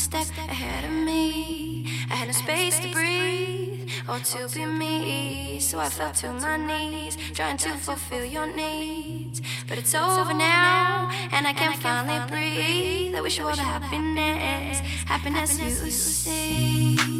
step ahead of me. I had no space to breathe or to be me. So I fell to my knees, trying to fulfill your needs. But it's over now, and I can finally breathe. I wish you all the happiness, happiness you see.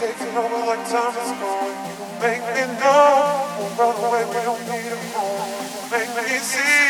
Taking over like time is. You make me know, won't run away, we don't need a home. Make me see,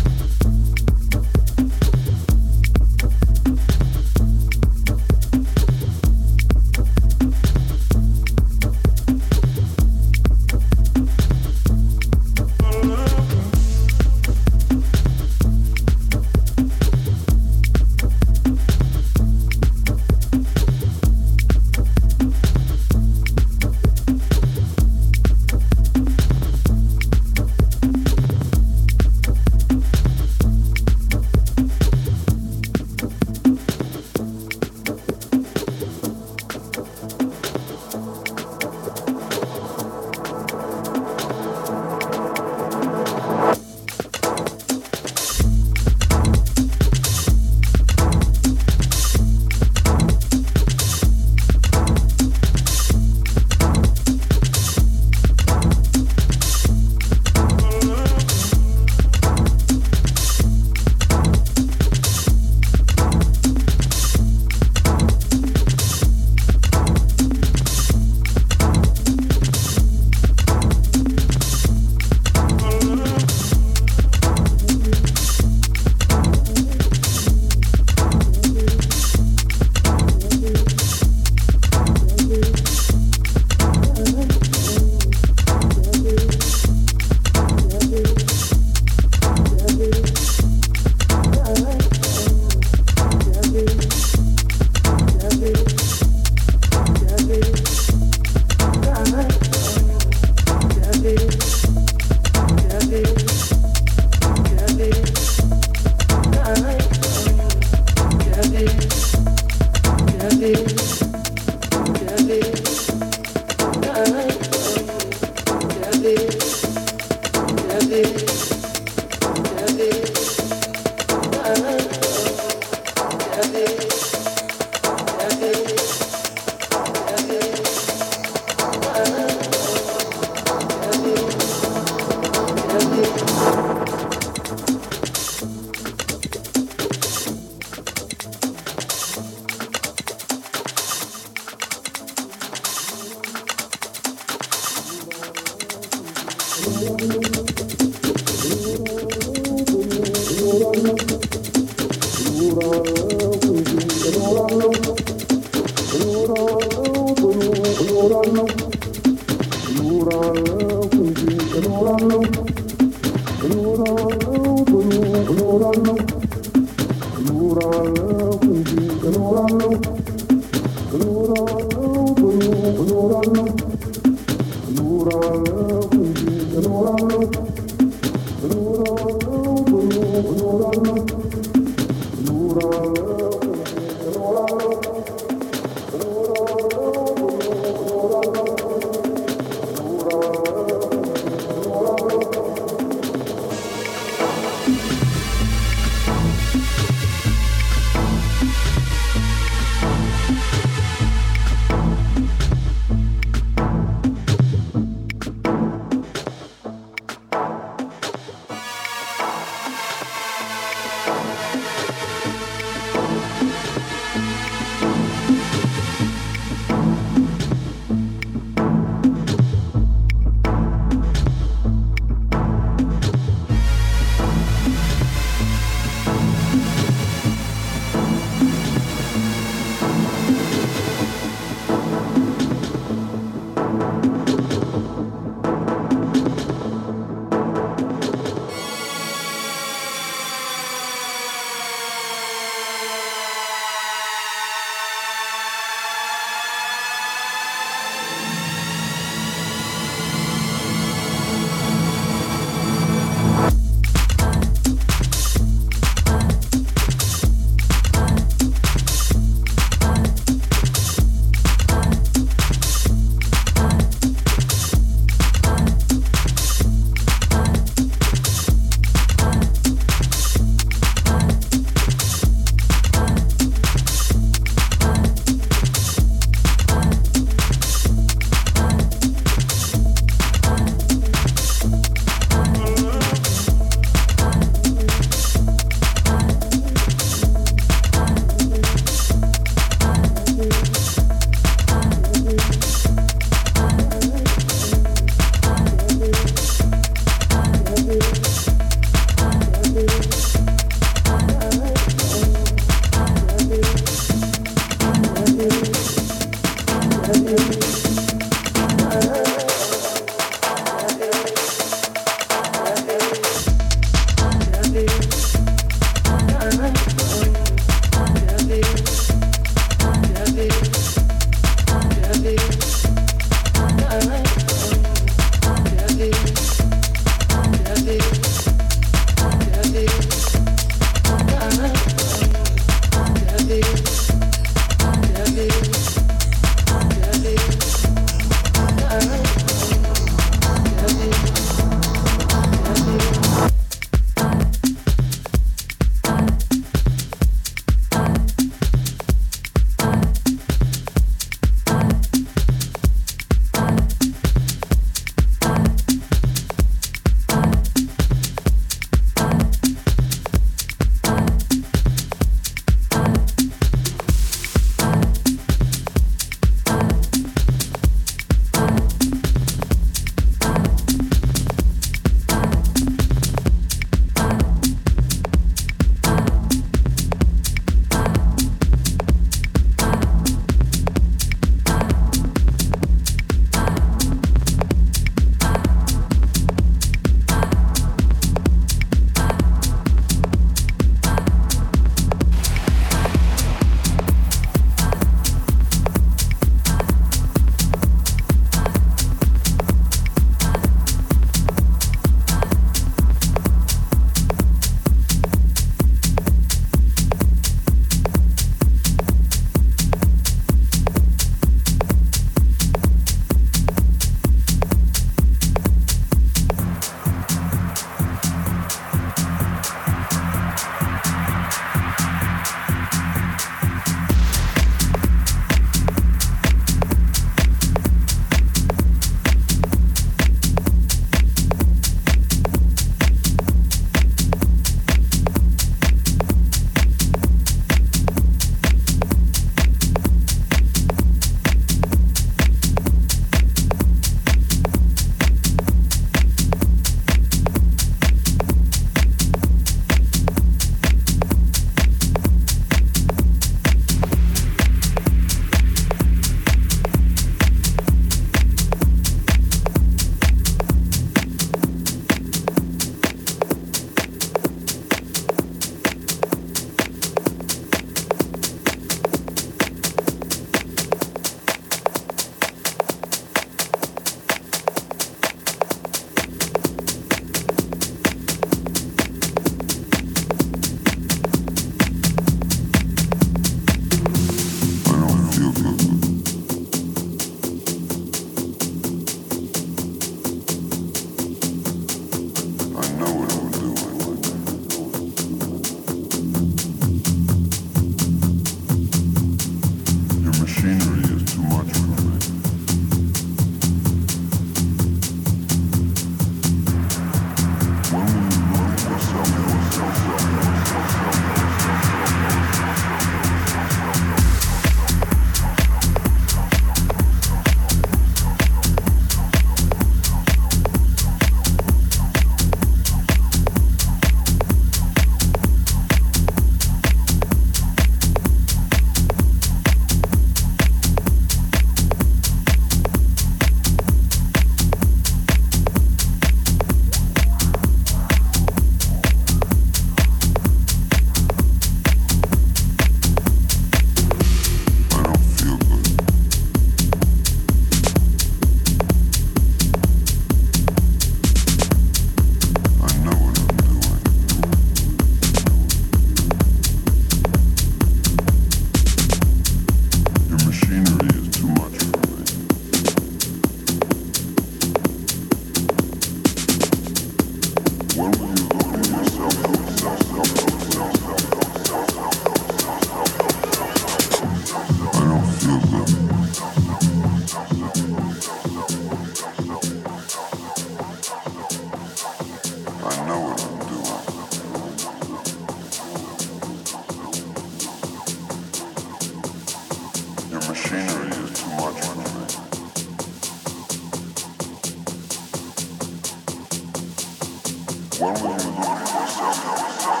When will you lose yourself?